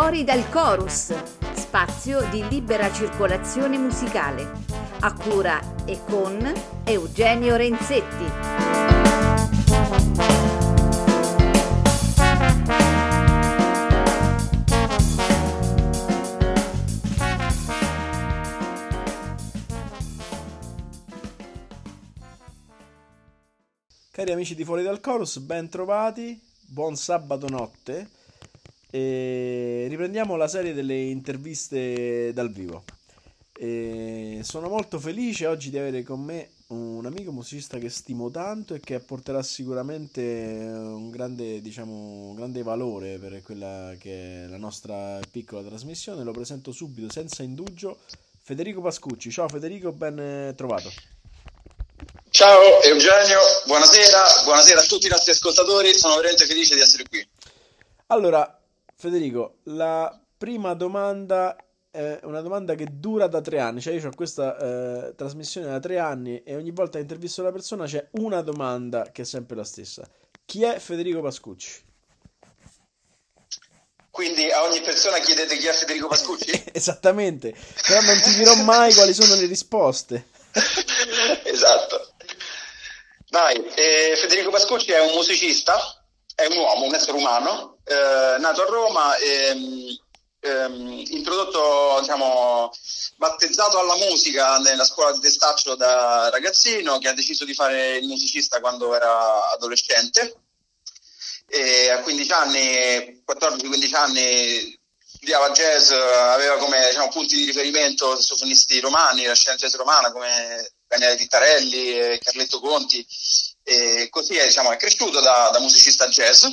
Fuori dal Chorus, spazio di libera circolazione musicale, a cura e con Eugenio Renzetti. Cari amici di Fuori dal Chorus, ben trovati, buon sabato notte e riprendiamo la serie delle interviste dal vivo. E sono molto felice oggi di avere con me un amico musicista che stimo tanto e che apporterà sicuramente un grande, diciamo, un grande valore per quella che è la nostra piccola trasmissione. Lo presento subito, senza indugio, Federico Pascucci. Ciao Federico, ben trovato. Ciao Eugenio, buonasera, buonasera a tutti i nostri ascoltatori, sono veramente felice di essere qui. Allora, Federico, la prima domanda è una domanda che dura da tre anni, cioè io ho questa eh, trasmissione da tre anni e ogni volta che intervisto la persona c'è una domanda che è sempre la stessa. Chi è Federico Pascucci? Quindi a ogni persona chiedete chi è Federico Pascucci? Esattamente, però non ti dirò mai quali sono le risposte. esatto. Dai, eh, Federico Pascucci è un musicista, è un uomo, un essere umano, eh, nato a Roma e ehm, introdotto, diciamo, battezzato alla musica nella scuola di Testaccio da ragazzino, che ha deciso di fare il musicista quando era adolescente. E a 15 anni, 14-15 anni, studiava jazz, aveva come diciamo, punti di riferimento sassofonisti romani, la jazz romana come Daniele Vittarelli, Carletto Conti, e così è, diciamo, è cresciuto da, da, musicista jazz.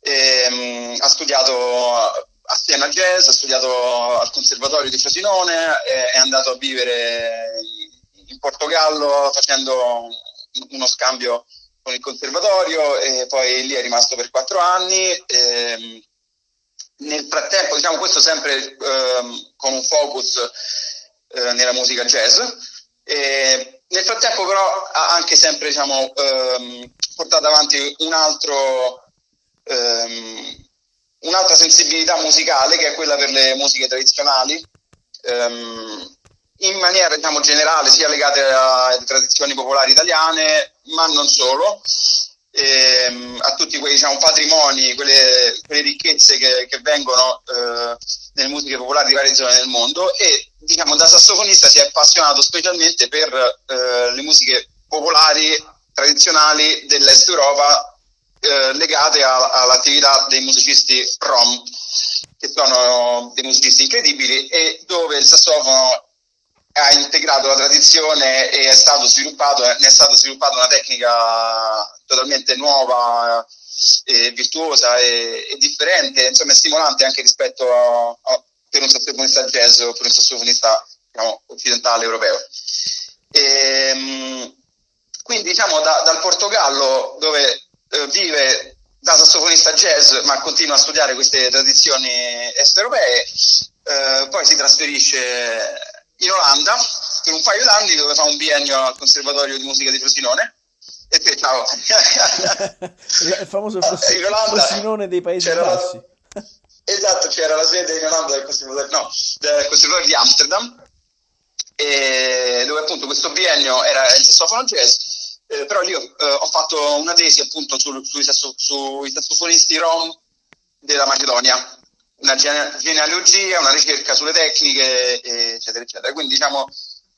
E, um, ha studiato a Siena Jazz, ha studiato al Conservatorio di Frosinone, è andato a vivere in Portogallo facendo uno scambio con il conservatorio e poi lì è rimasto per quattro anni. E, nel frattempo, diciamo questo sempre eh, con un focus eh, nella musica jazz. E nel frattempo però ha anche sempre diciamo, ehm, portato avanti un altro, ehm, un'altra sensibilità musicale che è quella per le musiche tradizionali, ehm, in maniera diciamo, generale sia legate alle tradizioni popolari italiane, ma non solo, ehm, a tutti quei diciamo, patrimoni, quelle, quelle ricchezze che, che vengono eh, nelle musiche popolari di varie zone del mondo e diciamo, da sassofonista si è appassionato specialmente per eh, le musiche popolari tradizionali dell'Est Europa eh, legate a, all'attività dei musicisti rom, che sono dei musicisti incredibili e dove il sassofono ha integrato la tradizione e è stato sviluppato, ne è stata sviluppata una tecnica totalmente nuova, e virtuosa e, e, differente, insomma è stimolante anche rispetto a, a per un sassofonista jazz o per un sassofonista diciamo, occidentale europeo. E, ehm, quindi diciamo da, dal Portogallo dove eh, vive da sassofonista jazz ma continua a studiare queste tradizioni est europee, eh, poi si trasferisce in Olanda per un paio d'anni dove fa un biennio al Conservatorio di Musica di Frosinone. E te, ciao! Il famoso Frosinone dei Paesi Bassi. Esatto, c'era la sede in Olanda del Conservatorio, no, del Conservatorio di Amsterdam, dove appunto questo biennio era il sassofono jazz, eh, però io eh, ho fatto una tesi appunto su, sui, sasso, sui sassofonisti rom della Macedonia, una genealogia, una ricerca sulle tecniche, eccetera, eccetera. Quindi diciamo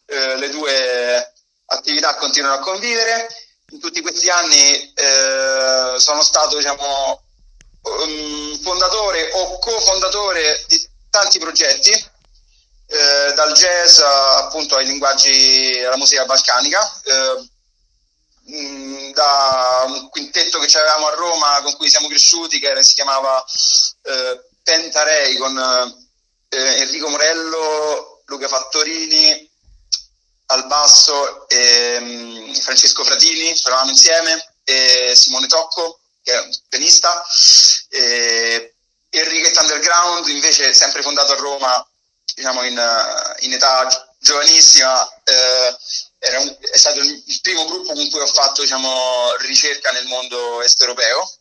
eh, le due attività continuano a convivere. In tutti questi anni eh, sono stato diciamo, fondatore o cofondatore di tanti progetti, eh, dal jazz appunto ai linguaggi, alla musica balcanica, eh, mh, da un quintetto che avevamo a Roma con cui siamo cresciuti che si chiamava eh, Pentarei con eh, Enrico Morello, Luca Fattorini al basso e mh, Francesco Fratini, suonavamo insieme, e Simone Tocco che è un pianista, e Enriquet Underground invece sempre fondato a Roma, diciamo in, in età giovanissima, eh, un, è stato il, primo gruppo con cui ho fatto diciamo, ricerca nel mondo est europeo.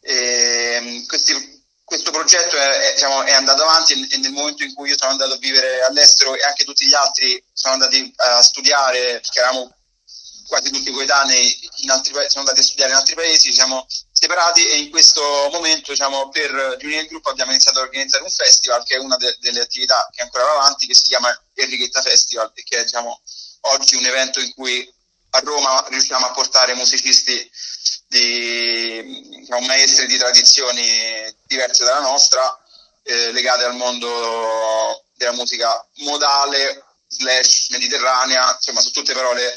E, questi questo progetto è, è, diciamo, è, andato avanti e nel momento in cui io sono andato a vivere all'estero e anche tutti gli altri sono andati a studiare, perché eravamo quasi tutti coetanei in altri, sono andati a studiare in altri paesi, siamo separati e in questo momento diciamo, per riunire il gruppo abbiamo iniziato a organizzare un festival che è una de- delle attività che ancora va avanti, che si chiama Enrichetta Festival e che è diciamo, oggi un evento in cui a Roma riusciamo a portare musicisti di diciamo, maestri di tradizioni diverse dalla nostra, eh, legate al mondo della musica modale slash mediterranea, insomma sono tutte parole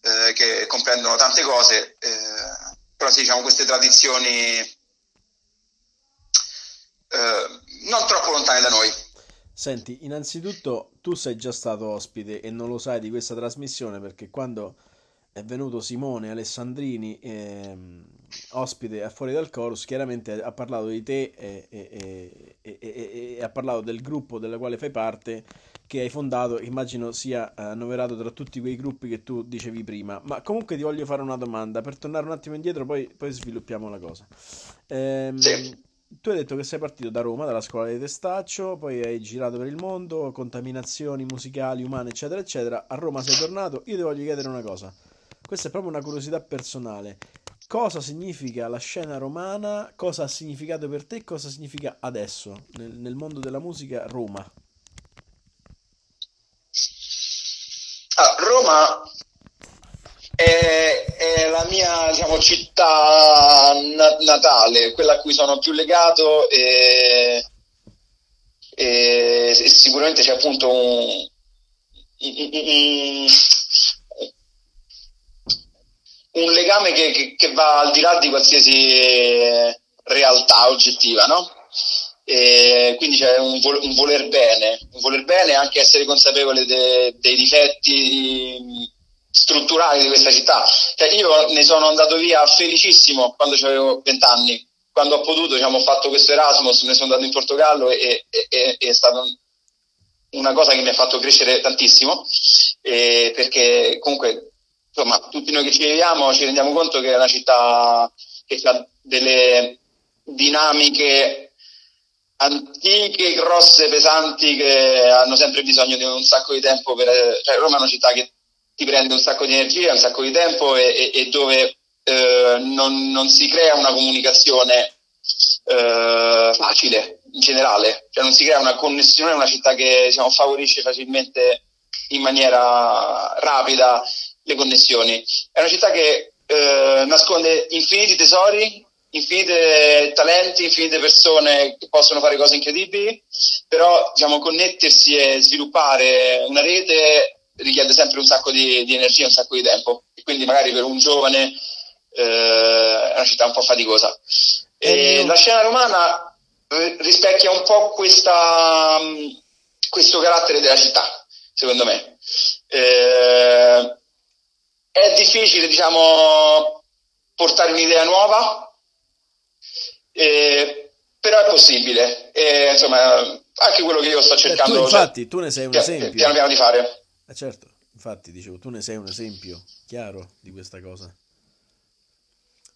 eh, che comprendono tante cose, eh, però sì, diciamo queste tradizioni eh, non troppo lontane da noi. Senti, innanzitutto tu sei già stato ospite e non lo sai di questa trasmissione perché quando è venuto Simone Alessandrini, ehm, ospite a Fuori dal Chorus, chiaramente ha parlato di te e, e, e, e, ha parlato del gruppo della quale fai parte, che hai fondato, immagino sia annoverato tra tutti quei gruppi che tu dicevi prima. Ma comunque ti voglio fare una domanda, per tornare un attimo indietro, poi, poi sviluppiamo la cosa. Ehm, sì. Tu hai detto che sei partito da Roma, dalla scuola di Testaccio, poi hai girato per il mondo, contaminazioni musicali, umane, eccetera, eccetera. A Roma sei tornato. Io ti voglio chiedere una cosa questa è proprio una curiosità personale. Cosa significa la scena romana? Cosa ha significato per te? Cosa significa adesso nel, nel mondo della musica Roma? Ah, Roma è, è, la mia diciamo, città na- natale, quella a cui sono più legato e, e, e sicuramente c'è appunto un, un, un un legame che, che, che, va al di là di qualsiasi realtà oggettiva, no? E quindi c'è un, vo- un, voler bene, un voler bene anche essere consapevole de- dei difetti strutturali di questa città. Cioè, io ne sono andato via felicissimo quando avevo vent'anni, quando ho potuto, diciamo, ho fatto questo Erasmus, ne sono andato in Portogallo e, e, e è stata una cosa che mi ha fatto crescere tantissimo, perché comunque insomma, tutti noi che ci viviamo ci rendiamo conto che è una città che ha delle dinamiche antiche, grosse, pesanti che hanno sempre bisogno di un sacco di tempo per... Cioè, Roma è una città che ti prende un sacco di energia, un sacco di tempo e, e, e dove eh, non, non, si crea una comunicazione eh, facile in generale, cioè non si crea una connessione, è una città che diciamo, favorisce facilmente in maniera rapida le connessioni. È una città che eh, nasconde infiniti tesori, infinite talenti, infinite persone che possono fare cose incredibili, però diciamo, connettersi e sviluppare una rete richiede sempre un sacco di, di energia, un sacco di tempo. E quindi magari per un giovane eh, è una città un po' faticosa. E la scena romana rispecchia un po' questa, questo carattere della città, secondo me. Eh, è difficile, diciamo, portare un'idea nuova, eh, però è possibile. E, insomma, anche quello che io sto cercando. Eh, tu, infatti, cioè, tu ne sei un esempio. Piano piano di fare. Eh, certo, infatti, dicevo, tu ne sei un esempio chiaro di questa cosa.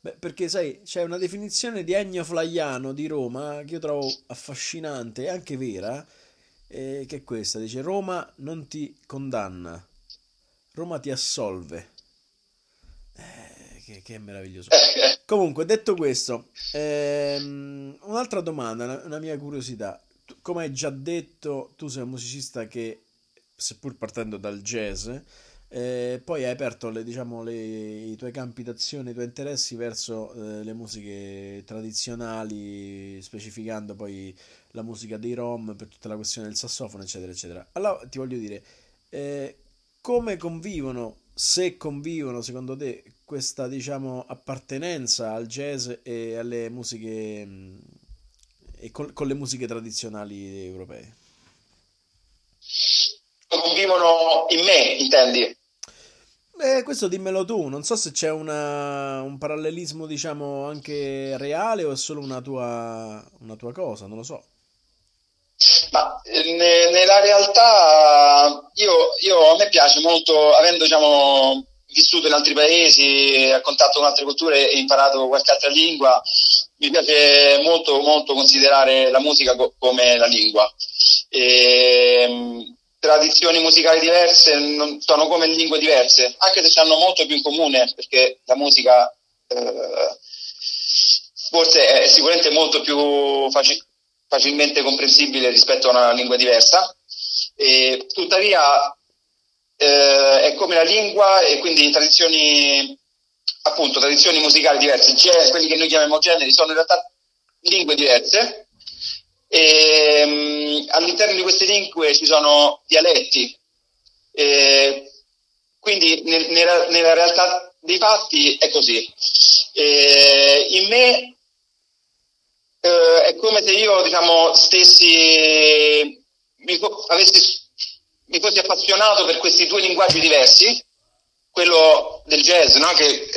Beh, perché sai, c'è una definizione di Ennio Flaiano di Roma che io trovo affascinante e anche vera, eh, che è questa, dice Roma non ti condanna, Roma ti assolve. Eh, che, che, è meraviglioso. Comunque, detto questo, ehm, un'altra domanda, una, una mia curiosità. Tu, come hai già detto, tu sei un musicista che, seppur partendo dal jazz, eh, poi hai aperto le, diciamo, le, i tuoi campi d'azione, i tuoi interessi verso eh, le musiche tradizionali, specificando poi la musica dei rom per tutta la questione del sassofono, eccetera, eccetera. Allora ti voglio dire, eh, come convivono se convivono secondo te questa diciamo appartenenza al jazz e alle musiche mm, e con, con le musiche tradizionali europee convivono in me intendi eh, questo dimmelo tu, non so se c'è una, un parallelismo, diciamo, anche reale o è solo una tua, una tua cosa, non lo so. Ma ne, nella realtà io, io, a me piace molto, avendo diciamo, vissuto in altri paesi, a contatto con altre culture e imparato qualche altra lingua, mi piace molto, molto considerare la musica co- come la lingua. E, ehm, tradizioni musicali diverse sono come lingue diverse, anche se hanno molto più in comune, perché la musica eh, forse è sicuramente molto più faci- facilmente comprensibile rispetto a una lingua diversa. E, tuttavia eh, è come la lingua e quindi tradizioni appunto tradizioni musicali diverse, Gen- quelli che noi chiamiamo generi sono in realtà lingue diverse e um, all'interno di queste lingue ci sono dialetti. E quindi nel, nella, nella, realtà dei fatti è così. E in me eh, è come se io diciamo stessi mi, avessi, mi fossi appassionato per questi due linguaggi diversi quello del jazz, no? che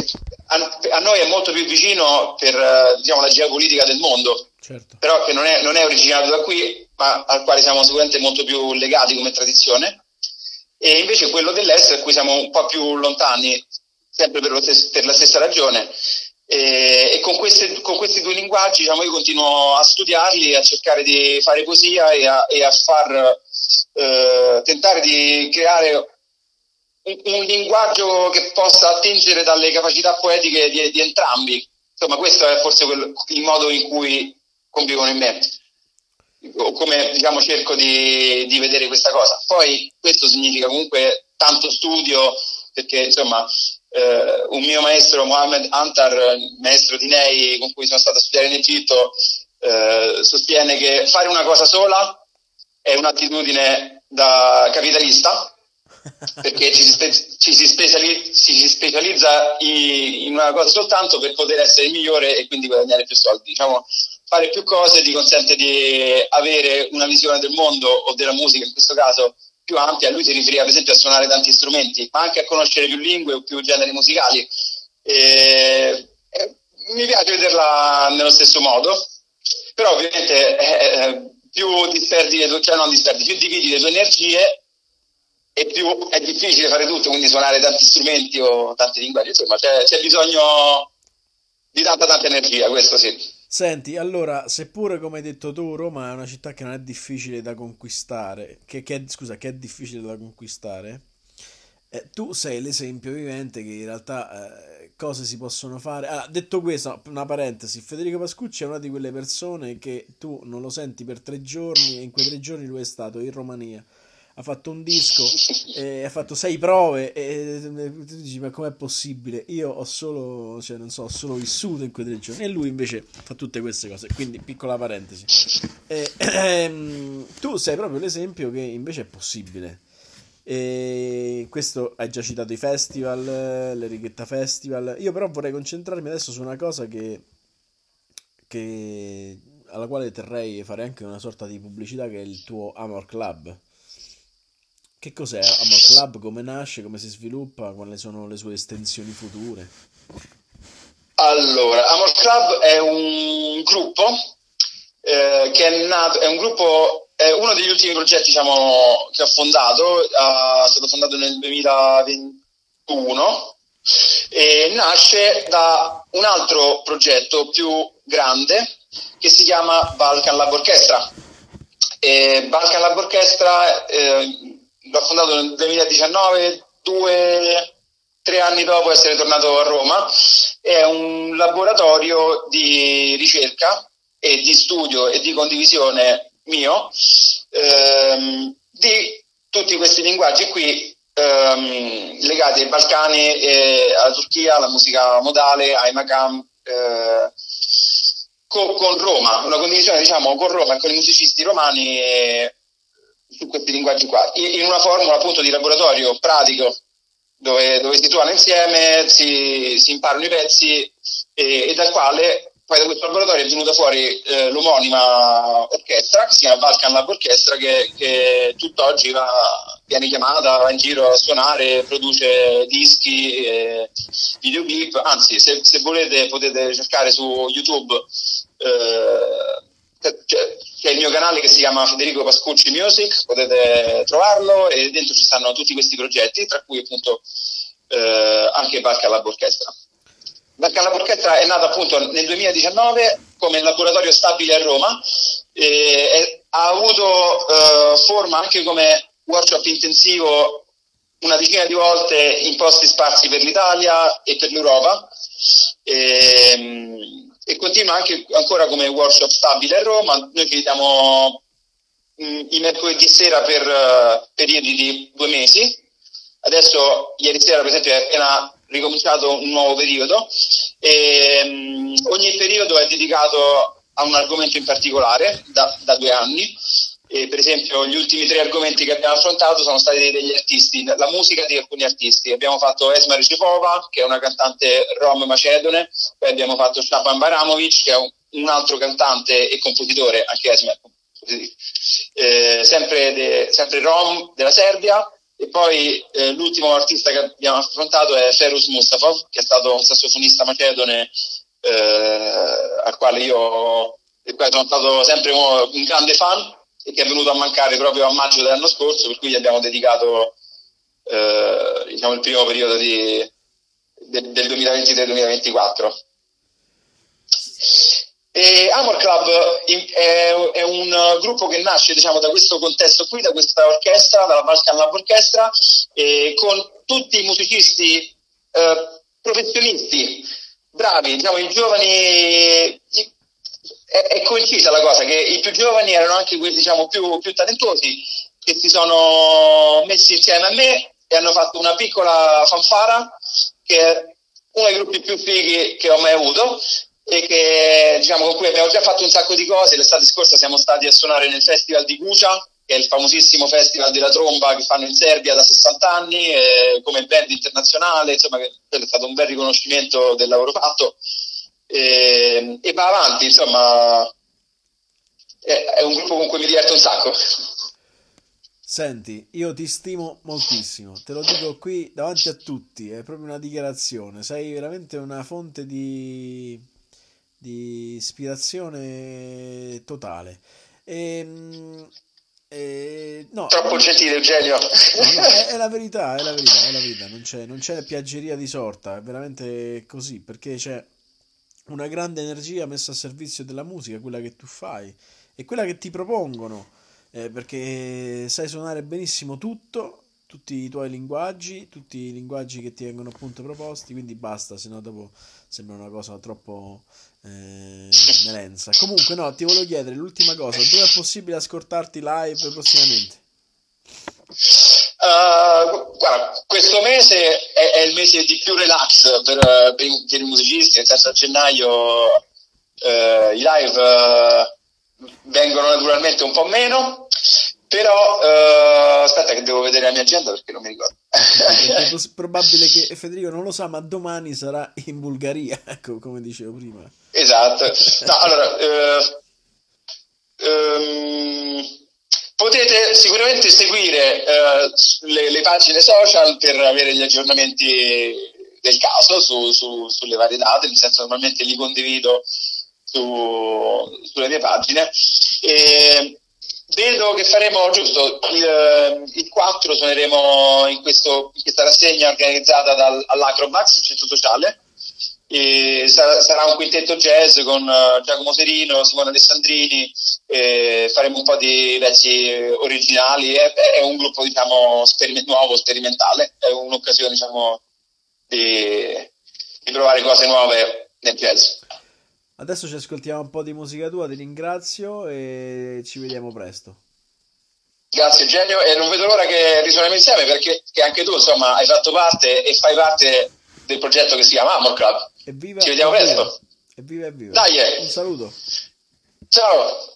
a, a, noi è molto più vicino per eh, diciamo, la geopolitica del mondo, certo. però che non è, non è, originato da qui, ma al quale siamo sicuramente molto più legati come tradizione, e invece quello dell'est a cui siamo un po' più lontani, sempre per, stesso, per la stessa ragione. E, e con, queste, con, questi due linguaggi diciamo, io continuo a studiarli, a cercare di fare poesia e a, e a far, eh, tentare di creare un, un, linguaggio che possa attingere dalle capacità poetiche di, di entrambi. Insomma, questo è forse quel, il modo in cui convivono in me, o come diciamo, cerco di, di, vedere questa cosa. Poi questo significa comunque tanto studio, perché insomma eh, un mio maestro, Mohamed Antar, maestro di Nei, con cui sono stato a studiare in Egitto, eh, sostiene che fare una cosa sola è un'attitudine da capitalista perché ci si, spe- ci si, specializza, ci si specializza in una cosa soltanto per poter essere migliore e quindi guadagnare più soldi. Diciamo, fare più cose ti consente di avere una visione del mondo o della musica, in questo caso più ampia. Lui si riferiva, per esempio, a suonare tanti strumenti, ma anche a conoscere più lingue o più generi musicali. E, e mi piace vederla nello stesso modo, però ovviamente eh, eh più disperdi, cioè non disperdi, più dividi le tue energie è, più, è difficile fare tutto, quindi suonare tanti strumenti o tanti linguaggi, insomma c'è, c'è bisogno di tanta tanta energia, questo sì. Senti, allora, seppure come hai detto tu, Roma è una città che non è difficile da conquistare, che, che scusa, che è difficile da conquistare, eh, tu sei l'esempio vivente che in realtà eh, cose si possono fare. Allora, detto questo, una parentesi, Federico Pascucci è una di quelle persone che tu non lo senti per tre giorni e in quei tre giorni lui è stato in Romania ha fatto un disco, ha fatto sei prove e tu dici ma com'è possibile? Io ho solo, cioè non so, ho solo vissuto in quei tre giorni e lui invece fa tutte queste cose, quindi piccola parentesi. E, ehm, tu sei proprio l'esempio che invece è possibile. E questo hai già citato i festival, le Righetta Festival. Io però vorrei concentrarmi adesso su una cosa che, che alla quale terrei fare anche una sorta di pubblicità che è il tuo Amor Club che cos'è Amor Club? Come nasce? Come si sviluppa? Quali sono le sue estensioni future? Allora, Amor Club è un gruppo eh, che è nato, è un gruppo, è uno degli ultimi progetti diciamo, che ho fondato, è stato fondato nel 2021 e nasce da un altro progetto più grande che si chiama Balkan Lab Orchestra. E Balkan Lab Orchestra eh, l'ho fondato nel 2019, due, tre anni dopo essere tornato a Roma. È un laboratorio di ricerca e di studio e di condivisione mio ehm, di tutti questi linguaggi qui ehm, legati ai Balcani, e alla Turchia, alla musica modale, ai Makam. Eh, con, Roma, una condivisione diciamo con Roma e con i musicisti romani su questi linguaggi qua, in una formula appunto di laboratorio pratico dove, dove si suona insieme, si, si imparano i pezzi e, e, dal quale poi da questo laboratorio è venuta fuori eh, l'omonima orchestra che si chiama Balkan Lab Orchestra che, che tutt'oggi va, viene chiamata, va in giro a suonare, produce dischi, eh, videoclip, anzi se, se, volete potete cercare su YouTube eh, cioè, c'è il mio canale che si chiama Federico Pascucci Music, potete trovarlo e dentro ci stanno tutti questi progetti, tra cui appunto eh, anche Barca Lab Orchestra. Barcana Orchestra è nata appunto nel 2019 come laboratorio stabile a Roma e ha avuto eh, forma anche come workshop intensivo una decina di volte in posti sparsi per l'Italia e per l'Europa e, ehm, e continua anche ancora come workshop stabile a Roma. Noi ci vediamo mm, i mercoledì sera per uh, periodi di due mesi. Adesso, ieri sera, per esempio, è appena ricominciato un nuovo periodo e um, ogni periodo è dedicato a un argomento in particolare da, da due anni e per esempio gli ultimi tre argomenti che abbiamo affrontato sono stati degli artisti, la musica di alcuni artisti. Abbiamo fatto Esma Recipova, che è una cantante rom macedone, poi abbiamo fatto Shaban Baramovic, che è un, un altro cantante e compositore, anche Esma, eh, sempre, de, sempre rom della Serbia. E poi eh, l'ultimo artista che abbiamo affrontato è Ferus Mustafov, che è stato un sassofonista macedone eh, al quale io sono stato sempre un grande fan e che è venuto a mancare proprio a maggio dell'anno scorso, per cui gli abbiamo dedicato eh, diciamo, il primo periodo di, de, del 2023-2024. E Amor Club è, è, un gruppo che nasce diciamo, da questo contesto qui, da questa orchestra, dalla Balkan Lab Orchestra, con tutti i musicisti eh, professionisti, bravi, diciamo, i giovani, è, è, coincisa la cosa che i più giovani erano anche quelli diciamo, più, più talentuosi che si sono messi insieme a me e hanno fatto una piccola fanfara che è uno dei gruppi più fighi che ho mai avuto e che diciamo con cui abbiamo già fatto un sacco di cose. L'estate scorsa siamo stati a suonare nel festival di Gucia, che è il famosissimo festival della tromba che fanno in Serbia da 60 anni, eh, come band internazionale, insomma, quello è stato un bel riconoscimento del lavoro fatto e, e va avanti, insomma, è, è un gruppo con cui mi diverto un sacco. Senti, io ti stimo moltissimo, te lo dico qui davanti a tutti, è proprio una dichiarazione, sei veramente una fonte di, di ispirazione totale. E, ehm, e, no, Troppo gentile Eugenio. No, no, è, è, la verità, è la verità, è la verità, non c'è, non c'è piaggeria di sorta, è veramente così, perché c'è una grande energia messa a servizio della musica, quella che tu fai e quella che ti propongono, eh, perché sai suonare benissimo tutto, tutti i tuoi linguaggi, tutti i linguaggi che ti vengono appunto proposti, quindi basta, se no dopo sembra una cosa troppo eh, melenza. Comunque no, ti volevo chiedere l'ultima cosa, dove è possibile ascoltarti live prossimamente? Uh, guarda, questo mese è, è, il mese di più relax per, per, i, per i, musicisti, nel senso a gennaio uh, i live uh, vengono naturalmente un po' meno, però aspetta che devo vedere la mia agenda perché non mi ricordo. è probabile che Federico non lo sa, ma domani sarà in Bulgaria, ecco come dicevo prima. Esatto. No, allora, um, Potete sicuramente seguire eh, le, le, pagine social per avere gli aggiornamenti del caso su, su, sulle varie date, nel senso normalmente li condivido su, sulle mie pagine. E vedo che faremo giusto il, il 4 suoneremo in, questo, in questa rassegna organizzata dall'Acrobax, il centro sociale e sarà, un quintetto jazz con uh, Giacomo Serino, Simone Alessandrini, faremo un po' di pezzi originali, è, è un gruppo diciamo speriment- nuovo, sperimentale, è un'occasione diciamo di, di provare cose nuove nel jazz. Adesso ci ascoltiamo un po' di musica tua, ti ringrazio e ci vediamo presto. Grazie Genio e non vedo l'ora che risuoniamo insieme perché anche tu insomma hai fatto parte e fai parte del progetto che si chiama Amor Club. Evviva, Ci vediamo evviva. presto. Evviva, evviva. Dai, eh. un saluto. Ciao.